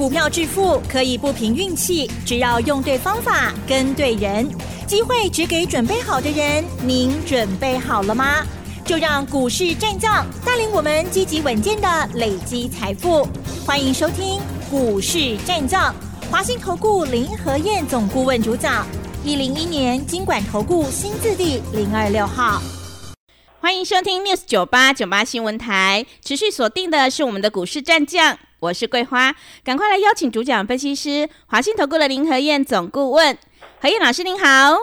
股票致富可以不凭运气，只要用对方法、跟对人，机会只给准备好的人。您准备好了吗？就让股市战将带领我们积极稳健的累积财富。欢迎收听股市战将，华信投顾林和燕总顾问主讲，一零一年经管投顾新字第零二六号。欢迎收听 News 九八九八新闻台，持续锁定的是我们的股市战将，我是桂花，赶快来邀请主讲分析师华信投顾的林和燕总顾问，何燕老师您好，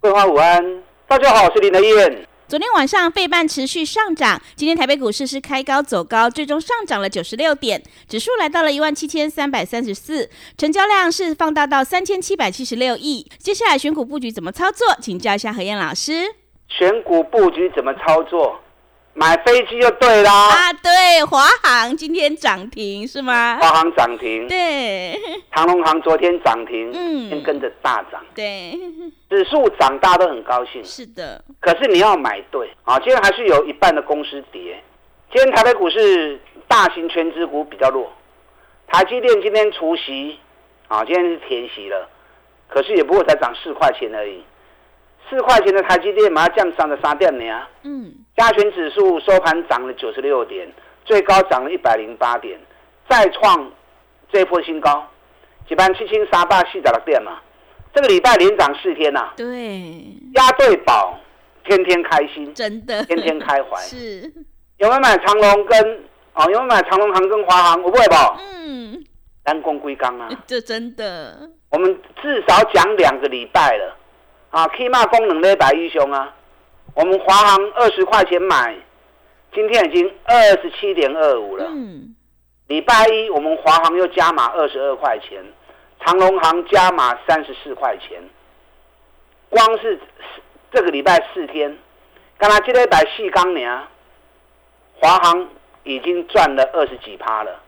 桂花午安，大家好，我是林和燕。昨天晚上费半持续上涨，今天台北股市是开高走高，最终上涨了九十六点，指数来到了一万七千三百三十四，成交量是放大到三千七百七十六亿。接下来选股布局怎么操作？请教一下何燕老师。选股布局怎么操作？买飞机就对啦。啊，对，华航今天涨停是吗？华航涨停。对。长隆航昨天涨停，嗯，先跟着大涨。对。指数涨，大家都很高兴。是的。可是你要买对啊！今天还是有一半的公司跌。今天台北股市大型全资股比较弱。台积电今天除息，啊，今天是填息了，可是也不过才涨四块钱而已。四块钱的台积电马上降三的三点呢？嗯，加权指数收盘涨了九十六点，最高涨了一百零八点，再创这波新高，几班七千三百四十六点嘛。这个礼拜连涨四天呐。对，押对宝，天天开心，真的，天天开怀。是，有没有买长隆跟哦？有没有买长隆行跟华航？我不会吧？嗯，单攻归刚啊。这真的。我们至少讲两个礼拜了。啊起码功能的白玉兄啊，我们华航二十块钱买，今天已经二十七点二五了。嗯，礼拜一我们华航又加码二十二块钱，长隆航加码三十四块钱。光是这个礼拜四天，刚才这一百细钢年，华航已经赚了二十几趴了。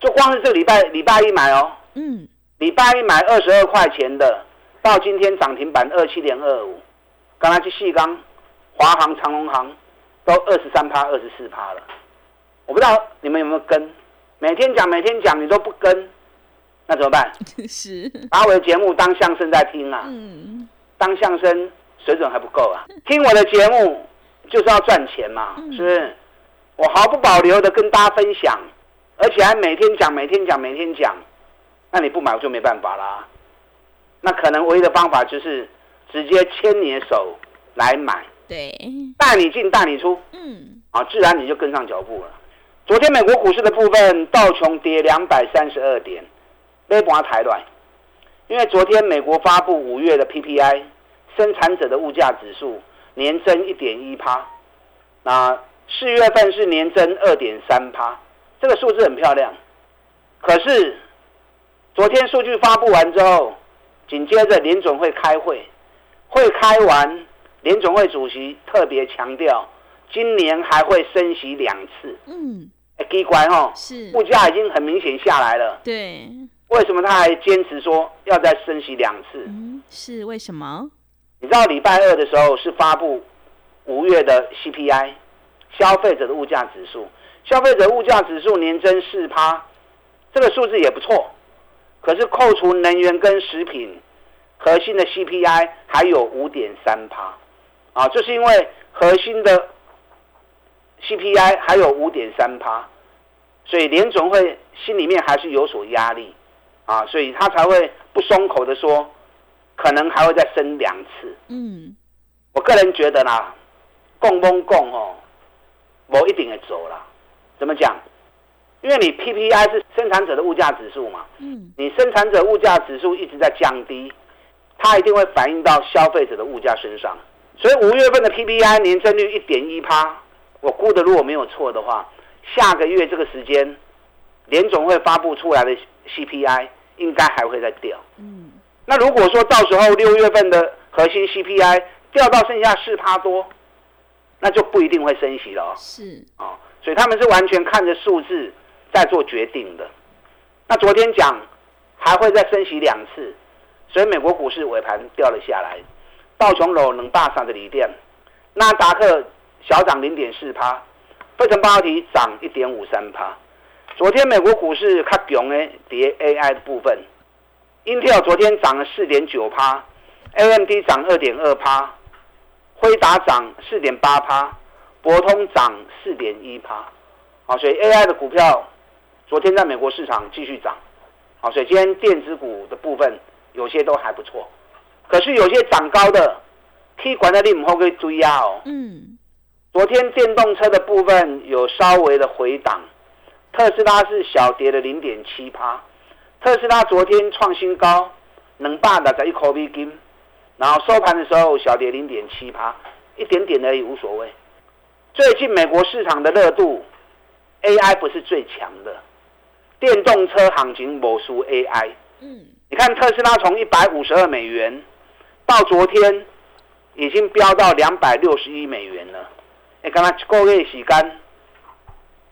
就光是这个礼拜礼拜一买哦，嗯，礼拜一买二十二块钱的。到今天涨停板二七点二五，刚才去细钢、华航、长隆航都二十三趴、二十四趴了。我不知道你们有没有跟，每天讲、每天讲，你都不跟，那怎么办？是把我的节目当相声在听啊？嗯，当相声水准还不够啊？听我的节目就是要赚钱嘛，是不是？我毫不保留的跟大家分享，而且还每天讲、每天讲、每天讲，那你不买我就没办法啦。那可能唯一的方法就是直接牵你的手来买，对，带你进带你出，嗯，啊，自然你就跟上脚步了。昨天美国股市的部分，道琼跌两百三十二点，微博抬乱，因为昨天美国发布五月的 PPI 生产者的物价指数年增一点一趴，那四月份是年增二点三趴，这个数字很漂亮。可是昨天数据发布完之后，紧接着联总会开会，会开完，联总会主席特别强调，今年还会升息两次。嗯，哎，奇怪哦，是物价已经很明显下来了。对，为什么他还坚持说要再升息两次？嗯，是为什么？你知道礼拜二的时候是发布五月的 CPI，消费者的物价指数，消费者物价指数年增四趴，这个数字也不错。可是扣除能源跟食品，核心的 CPI 还有五点三趴，啊，就是因为核心的 CPI 还有五点三趴，所以联总会心里面还是有所压力，啊，所以他才会不松口的说，可能还会再升两次。嗯，我个人觉得啦，共不共哦，我一定会走了。怎么讲？因为你 PPI 是生产者的物价指数嘛，嗯，你生产者物价指数一直在降低，它一定会反映到消费者的物价身上。所以五月份的 PPI 年增率一点一趴，我估的如果没有错的话，下个月这个时间，联总会发布出来的 CPI 应该还会再掉。嗯，那如果说到时候六月份的核心 CPI 掉到剩下四趴多，那就不一定会升息了。是啊，所以他们是完全看着数字。在做决定的，那昨天讲还会再升息两次，所以美国股市尾盘掉了下来，道琼楼能大涨的锂电，纳达克小涨零点四趴，费城半导体涨一点五三趴，昨天美国股市较强的跌 AI 的部分，Intel 昨天涨了四点九趴，AMD 涨二点二趴，辉达涨四点八趴，博通涨四点一趴。好，所以 AI 的股票昨天在美国市场继续涨。好，所以今天电子股的部分有些都还不错，可是有些涨高的，K 管的你唔好去追压哦。嗯，昨天电动车的部分有稍微的回档。特斯拉是小跌了零点七趴，特斯拉昨天创新高，能霸的在一口币金，然后收盘的时候小跌零点七趴，一点点而已无所谓。最近美国市场的热度，AI 不是最强的，电动车行情某输 AI。嗯，你看特斯拉从一百五十二美元到昨天已经飙到两百六十一美元了，哎，刚刚过月洗干。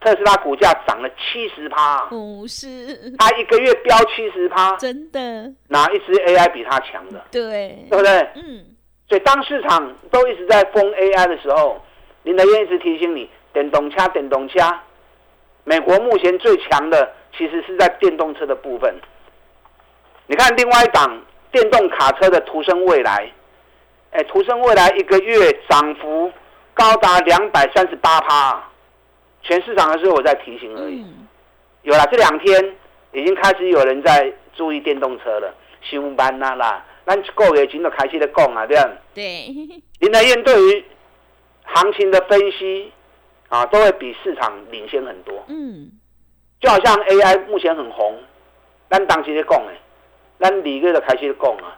特斯拉股价涨了七十趴，不是，它一个月飙七十趴，真的，哪一只 AI 比它强的？对，对不对？嗯，所以当市场都一直在封 AI 的时候，林德燕一直提醒你，电动车，电动车，美国目前最强的其实是在电动车的部分。你看另外一档电动卡车的途胜未来，哎，途胜未来一个月涨幅高达两百三十八趴。全市场的时候我在提醒而已，有了这两天已经开始有人在注意电动车了，新班啦啦，咱个月前都开始在讲啊，对吧？对。林德燕对于行情的分析啊，都会比市场领先很多。嗯。就好像 AI 目前很红，咱当时在讲诶，咱二月就开始在讲啊。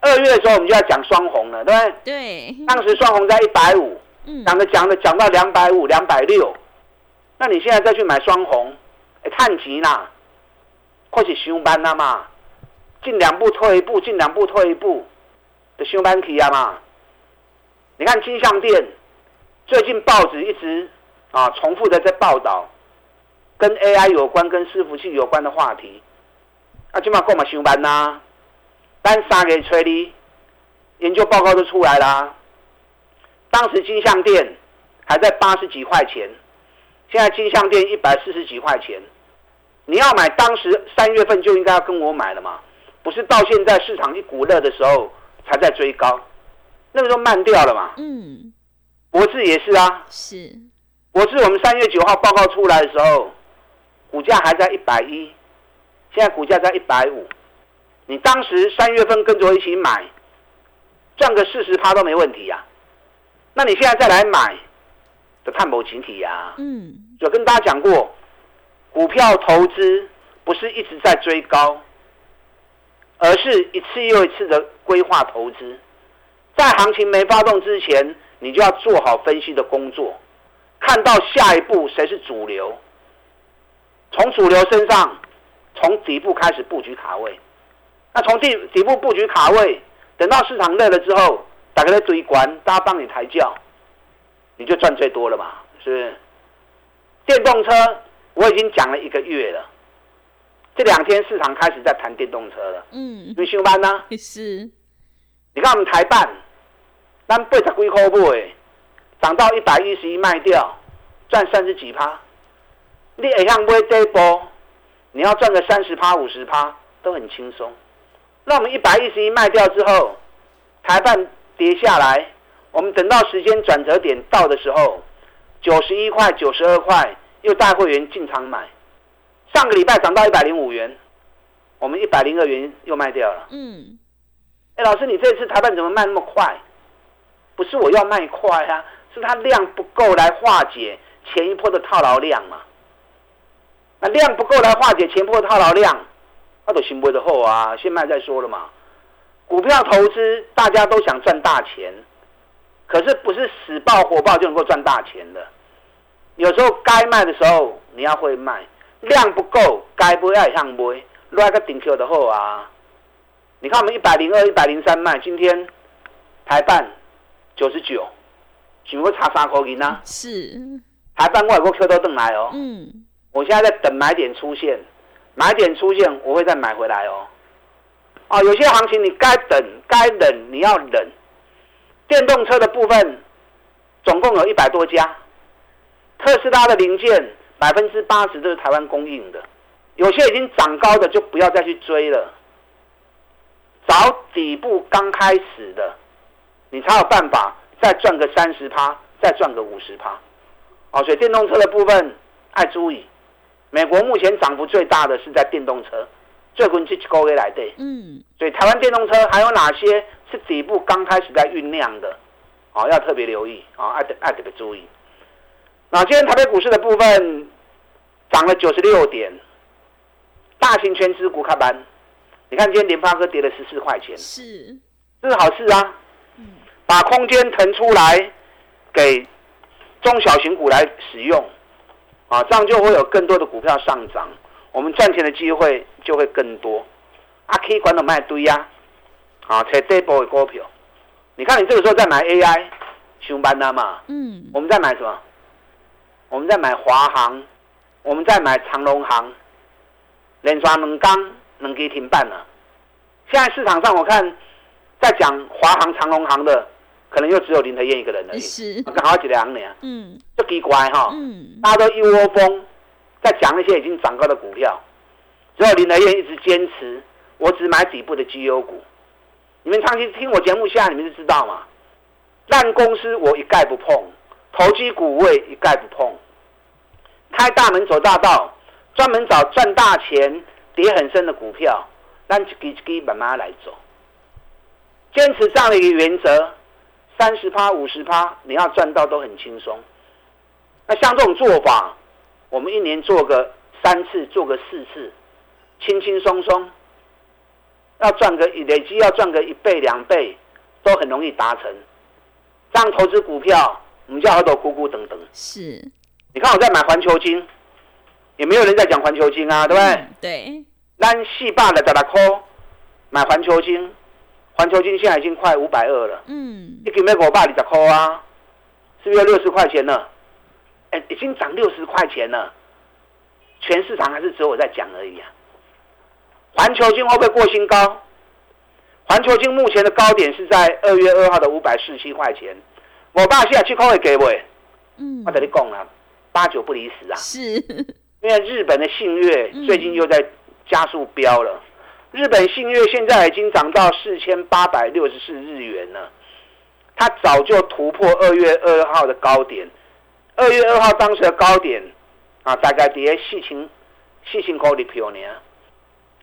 二月的时候我们就要讲双红了，对不对？对。当时双红在一百五，讲着讲着讲到两百五、两百六。那你现在再去买双红，哎，探钱啦，或是上班了嘛，进两步退一步，进两步退一步的上班期啊嘛。你看金相店最近报纸一直啊重复的在报道跟 AI 有关、跟伺服器有关的话题，啊，今嘛购买上班呐，单三个催你，研究报告都出来啦。当时金相店还在八十几块钱。现在金项店一百四十几块钱，你要买，当时三月份就应该要跟我买了嘛，不是到现在市场一股热的时候才在追高，那个时候慢掉了嘛。嗯，博智也是啊，是，博智我们三月九号报告出来的时候，股价还在一百一，现在股价在一百五，你当时三月份跟着我一起买，赚个四十趴都没问题呀，那你现在再来买？的探谋群体呀，嗯，有跟大家讲过，股票投资不是一直在追高，而是一次又一次的规划投资，在行情没发动之前，你就要做好分析的工作，看到下一步谁是主流，从主流身上，从底部开始布局卡位，那从底底部布局卡位，等到市场热了之后，打开在追关，大家帮你抬轿。你就赚最多了嘛，是不是？电动车我已经讲了一个月了，这两天市场开始在谈电动车了。嗯，你上班呢？是。你看我们台办，咱八十几块买，涨到一百一十一卖掉，赚三十几趴。你也想买这波，你要赚个三十趴、五十趴都很轻松。那我们一百一十一卖掉之后，台半跌下来。我们等到时间转折点到的时候，九十一块、九十二块，又带会员进场买。上个礼拜涨到一百零五元，我们一百零二元又卖掉了。嗯，哎，老师，你这次台办怎么卖那么快？不是我要卖快啊，是它量不够来化解前一波的套牢量嘛。那量不够来化解前波套牢量，那都行不的后啊，先卖再说了嘛。股票投资大家都想赚大钱。可是不是死爆火爆就能够赚大钱的，有时候该卖的时候你要会卖，量不够该不要像卖，落个顶 Q 的后啊。你看我们一百零二、一百零三卖，今天台办九十九，只不过差三块银啊。是台办外国 Q 都等来哦。嗯，我现在在等买点出现，买点出现我会再买回来哦。哦，有些行情你该等该忍你要忍。电动车的部分总共有一百多家，特斯拉的零件百分之八十都是台湾供应的，有些已经涨高的就不要再去追了，找底部刚开始的，你才有办法再赚个三十趴，再赚个五十趴。哦，所以电动车的部分爱注意。美国目前涨幅最大的是在电动车，最近这几个月来的。嗯，所以台湾电动车还有哪些是底部刚开始在酝酿的？哦，要特别留意啊，爱特爱特别注意。那今天台北股市的部分涨了九十六点，大型全资股开班。你看今天联发科跌了十四块钱，是，这是好事啊。把空间腾出来给中小型股来使用，啊，这样就会有更多的股票上涨，我们赚钱的机会就会更多。啊，可以管到卖堆呀，啊，才这波的股票。你看你这个时候在买 AI，熊班的嘛，嗯，我们在买什么？我们在买华航，我们在买长隆航，连刷两钢能给停办了。现在市场上我看在讲华航、长隆航的，可能又只有林德燕一个人而已，是，刚好几两年，嗯就奇怪哈。嗯，大家都一窝蜂在讲那些已经涨高的股票，只有林德燕一直坚持，我只买底部的绩优股。你们长期听我节目下，你们就知道嘛。烂公司我一概不碰，投机股我也一概不碰。开大门走大道，专门找赚大钱、跌很深的股票，让一支一支慢慢来走。坚持这样的一个原则，三十趴、五十趴，你要赚到都很轻松。那像这种做法，我们一年做个三次，做个四次，轻轻松松，要赚个累积要赚个一倍两倍，都很容易达成。这样投资股票，我们叫好多股股等等。是，你看我在买环球金，也没有人在讲环球金啊，对不对？嗯对，咱四百的十六块买环球金，环球金现在已经快五百二了，嗯，一斤要五百二十块啊，是不是要六十块钱了？哎，已经涨六十块钱了，全市场还是只有我在讲而已啊。环球金会不会过新高？环球金目前的高点是在二月二号的五百四十七块钱，我爸现在七块会给我？嗯我，跟你讲啊，八九不离十啊。是，因为日本的信越嗯最近又在加速飙了，日本信越现在已经涨到四千八百六十四日元了，它早就突破二月二号的高点，二月二号当时的高点啊，大概跌四千四千块的票呢。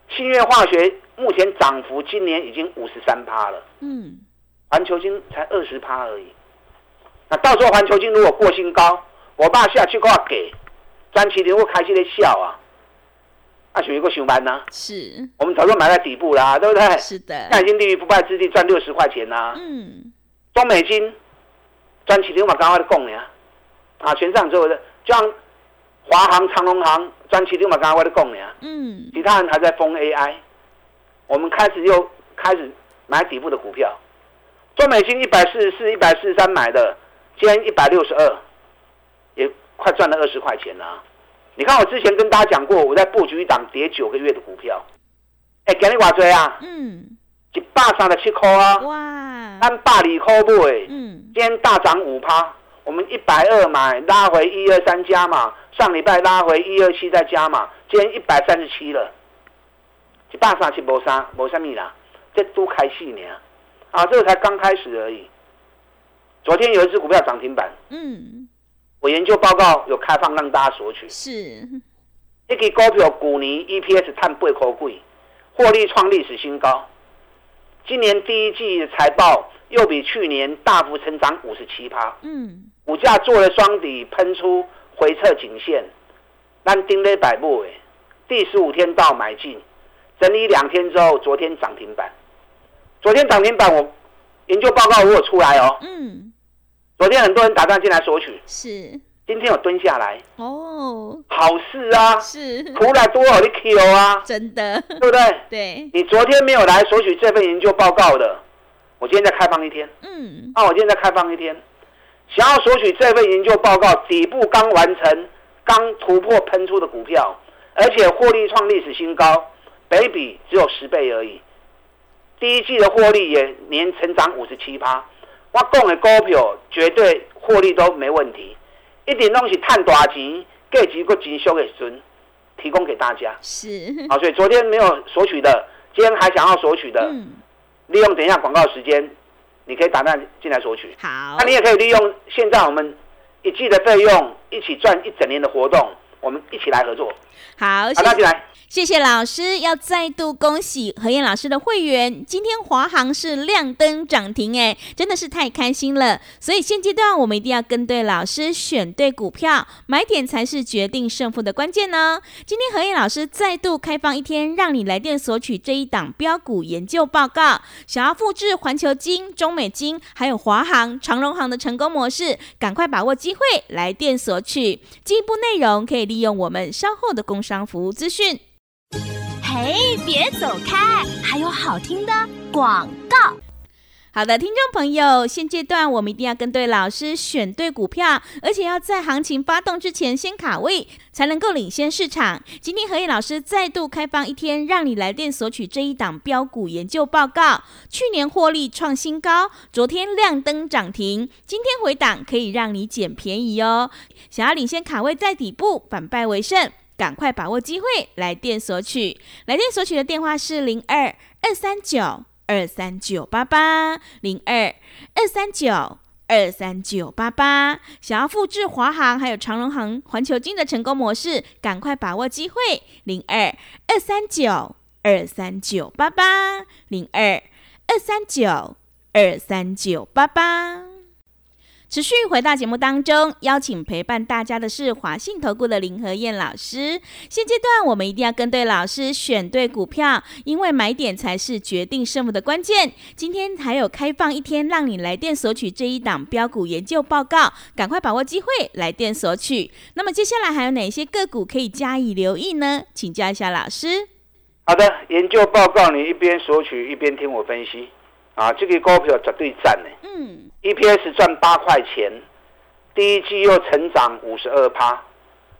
信越化学目前涨幅今年已经五十三趴了，嗯，环球金才二十趴而已。那到时候环球金如果过新高，我爸下去给我给，张麒麟会开心的笑啊！啊，选一个熊班呢？是，我们早就买在底部啦，对不对？是的，那已经立于不败之地，赚六十块钱啦。嗯，中美金，张麒麟嘛，刚刚的供呢，啊，全上之后的，就像华航、长隆航，张麒麟嘛，刚刚的供呢，嗯，其他人还在封 AI，我们开始又开始买底部的股票，中美金一百四十四、一百四十三买的，今天一百六十二，也快赚了二十块钱了啊。你看我之前跟大家讲过，我在布局一档跌九个月的股票，哎、给你偌多啊？嗯，一百三十七块啊，哇，按百二块买，嗯，今天大涨五趴，我们一百二买，拉回一二三加嘛，上礼拜拉回一二七再加嘛，今天一百三十七了，一百三十七无啥无啥米啦，这都开戏呢，啊，这个才刚开始而已。昨天有一只股票涨停板，嗯，我研究报告有开放让大家索取，是，一支股票股年 EPS 探八块贵，获利创历史新高。今年第一季的财报又比去年大幅成长五十七趴，嗯，股价做了双底，喷出回撤颈线，但丁勒百步诶，第十五天到买进，整理两天之后，昨天涨停板。昨天涨停板我研究报告如果出来哦，嗯，昨天很多人打算进来索取，是，今天有蹲下来，哦，好事啊，是，出来多少的 Q 啊，真的，对不对？对，你昨天没有来索取这份研究报告的，我今天再开放一天。嗯，那我今天再开放一天，想要索取这份研究报告，底部刚完成、刚突破喷出的股票，而且获利创历史新高，北比只有十倍而已。第一季的获利也年成长五十七趴，我讲的股票绝对获利都没问题，一定拢是探大钱，各级个进修的时阵提供给大家。是，好，所以昨天没有索取的，今天还想要索取的，嗯，利用等一下广告时间，你可以打电进来索取。好那，你也可以利用现在我们一季的费用，一起赚一整年的活动，我们一起来合作。好，好，谢谢那进来。谢谢老师，要再度恭喜何燕老师的会员，今天华航是亮灯涨停，哎，真的是太开心了。所以现阶段我们一定要跟对老师，选对股票，买点才是决定胜负的关键呢。今天何燕老师再度开放一天，让你来电索取这一档标股研究报告。想要复制环球金、中美金还有华航、长荣航的成功模式，赶快把握机会来电索取。进一步内容可以利用我们稍后的工商服务资讯。嘿，别走开，还有好听的广告。好的，听众朋友，现阶段我们一定要跟对老师，选对股票，而且要在行情发动之前先卡位，才能够领先市场。今天何燕老师再度开放一天，让你来电索取这一档标股研究报告。去年获利创新高，昨天亮灯涨停，今天回档可以让你捡便宜哦。想要领先卡位在底部，反败为胜。赶快把握机会，来电索取。来电索取的电话是零二二三九二三九八八零二二三九二三九八八。想要复制华航还有长荣航、环球金的成功模式，赶快把握机会。零二二三九二三九八八零二二三九二三九八八。持续回到节目当中，邀请陪伴大家的是华信投顾的林和燕老师。现阶段我们一定要跟对老师，选对股票，因为买点才是决定胜负的关键。今天还有开放一天，让你来电索取这一档标股研究报告，赶快把握机会来电索取。那么接下来还有哪些个股可以加以留意呢？请教一下老师。好的，研究报告你一边索取一边听我分析啊，这个股票绝对赞呢。嗯，EPS 赚八块钱，第一季又成长五十二趴，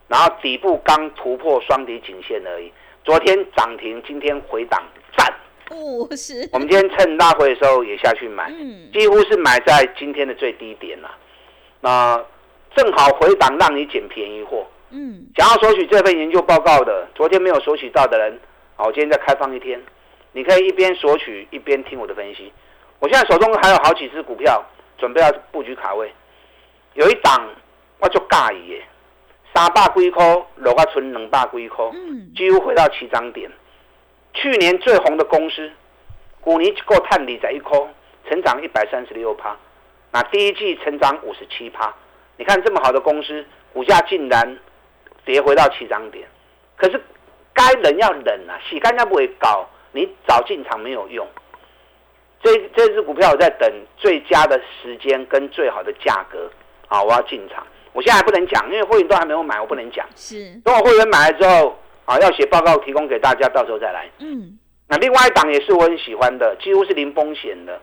然后底部刚突破双底颈线而已。昨天涨停，今天回档赞。哦，是，我们今天趁拉回的时候也下去买，嗯，几乎是买在今天的最低点了。那正好回档让你捡便宜货。嗯，想要索取这份研究报告的，昨天没有索取到的人，好，我今天再开放一天，你可以一边索取一边听我的分析。我现在手中还有好几只股票，准备要布局卡位。有一档我就尬意耶，三百几块落到存两百几块，嗯，几乎回到起涨点。去年最红的公司，股年一个探底在一块，成长一百三十六趴，那第一季成长五十七趴。你看这么好的公司，股价竟然跌回到起涨点，可是该忍要忍啊，洗干净不会搞，你早进场没有用。这这只股票我在等最佳的时间跟最好的价格，啊，我要进场。我现在还不能讲，因为会员都还没有买，我不能讲。是，等我会员买了之后，啊，要写报告提供给大家，到时候再来。嗯，那另外一档也是我很喜欢的，几乎是零风险的，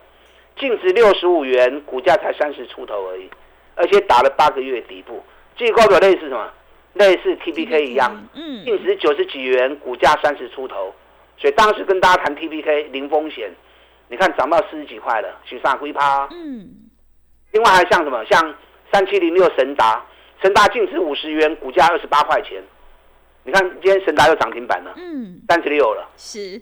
净值六十五元，股价才三十出头而已，而且打了八个月底部。这个股票类似什么？类似 TPK 一样，嗯，净值九十几元，股价三十出头，所以当时跟大家谈 TPK 零风险，你看涨到四十几块了，许上龟趴。嗯，另外还像什么？像三七零六神达，神达净值五十元，股价二十八块钱。你看今天神达又涨停板了，嗯，三十六了。是，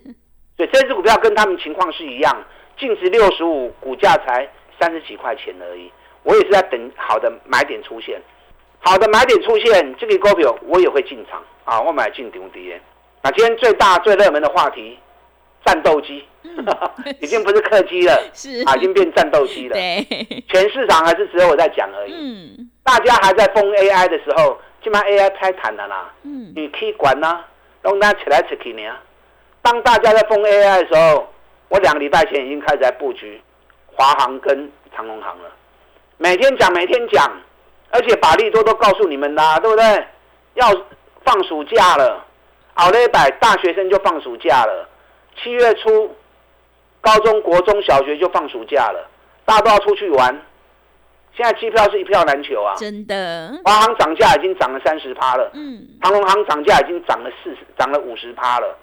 所以这只股票跟他们情况是一样，净值六十五，股价才三十几块钱而已。我也是在等好的买点出现，好的买点出现，这个股票我也会进场啊，我买进顶跌。那今天最大最热门的话题，战斗机，已经不是客机了，是啊，已经变战斗机了。对，全市场还是只有我在讲而已。嗯，大家还在封 AI 的时候，基本上 AI 太惨了啦。嗯，你可以管呐、让大家起来起去呢。当大家在封 AI 的时候，我两个礼拜前已经开始在布局华航跟长隆航了，每天讲，每天讲，而且把利多都告诉你们啦，对不对？要放暑假了，好了一百大学生就放暑假了，七月初高中国中小学就放暑假了，大家都要出去玩。现在机票是一票难求啊！真的，华航涨价已经涨了三十趴了。嗯，长隆航涨价已经涨了四十，涨了五十趴了。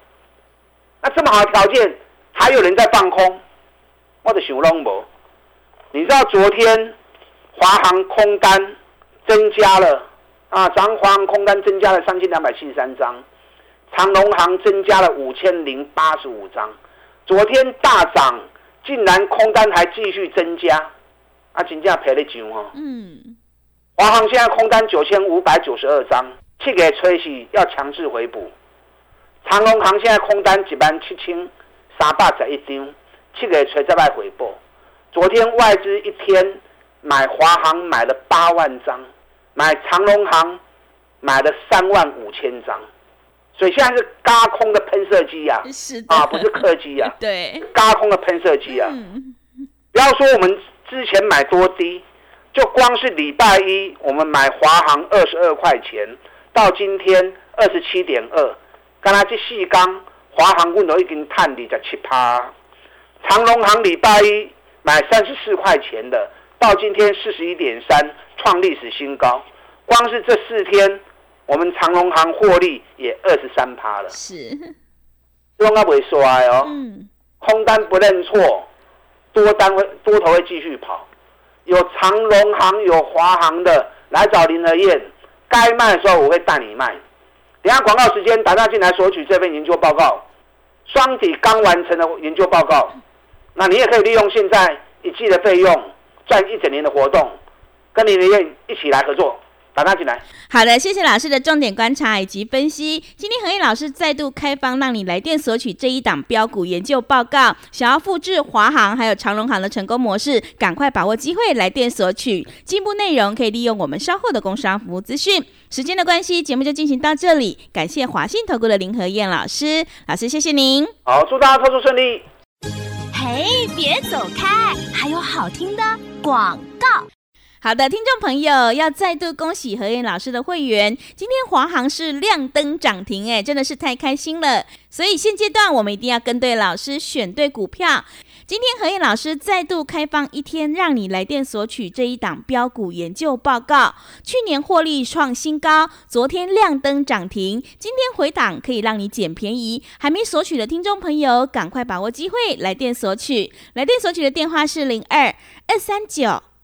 那这么好的条件，还有人在放空，我的想拢无。你知道昨天华航空单增加了啊，长黄空单增加了三千两百七十三张，长隆行增加了五千零八十五张。昨天大涨，竟然空单还继续增加，啊，真正赔了钱哦。嗯，华航现在空单九千五百九十二张，去给吹起要强制回补。长隆行现在空单一万七千三百十一张，去给吹再来回补。昨天外资一天买华航买了八万张，买长隆行买了三万五千张，所以现在是高空的喷射机呀、是啊，不是客机呀、对，高空的喷射机啊。嗯，不要说我们之前买多低，就光是礼拜一我们买华航二十二块钱，到今天二十七点二，刚才这细钢华航温度已经探底在七趴，长隆航礼拜一买三十四块钱的，到今天四十一点三，创历史新高。光是这四天，我们长隆行获利也二十三趴了，是，都应该不会衰哦。嗯，空单不认错，多单会多头会继续跑。有长隆行、有华航的来找林和燕，该卖的时候我会带你卖。等下广告时间打电话进来索取这份研究报告，双底刚完成的研究报告。那你也可以利用现在一季的费用赚一整年的活动，跟林和燕一起来合作。打电话进来。好的，谢谢老师的重点观察以及分析。今天何燕老师再度开放，让你来电索取这一档标股研究报告。想要复制华航还有长荣航的成功模式，赶快把握机会来电索取。进一步内容可以利用我们稍后的工商服务资讯。时间的关系，节目就进行到这里。感谢华信投顾的林和燕老师，老师谢谢您。好，祝大家操作顺利。嘿，别走开，还有好听的广告。好的，听众朋友，要再度恭喜何燕老师的会员，今天华航是亮灯涨停，哎，真的是太开心了。所以现阶段我们一定要跟对老师，选对股票。今天何燕老师再度开放一天，让你来电索取这一档标股研究报告。去年获利创新高，昨天亮灯涨停，今天回档可以让你捡便宜。还没索取的听众朋友，赶快把握机会来电索取。来电索取的电话是零二二三九。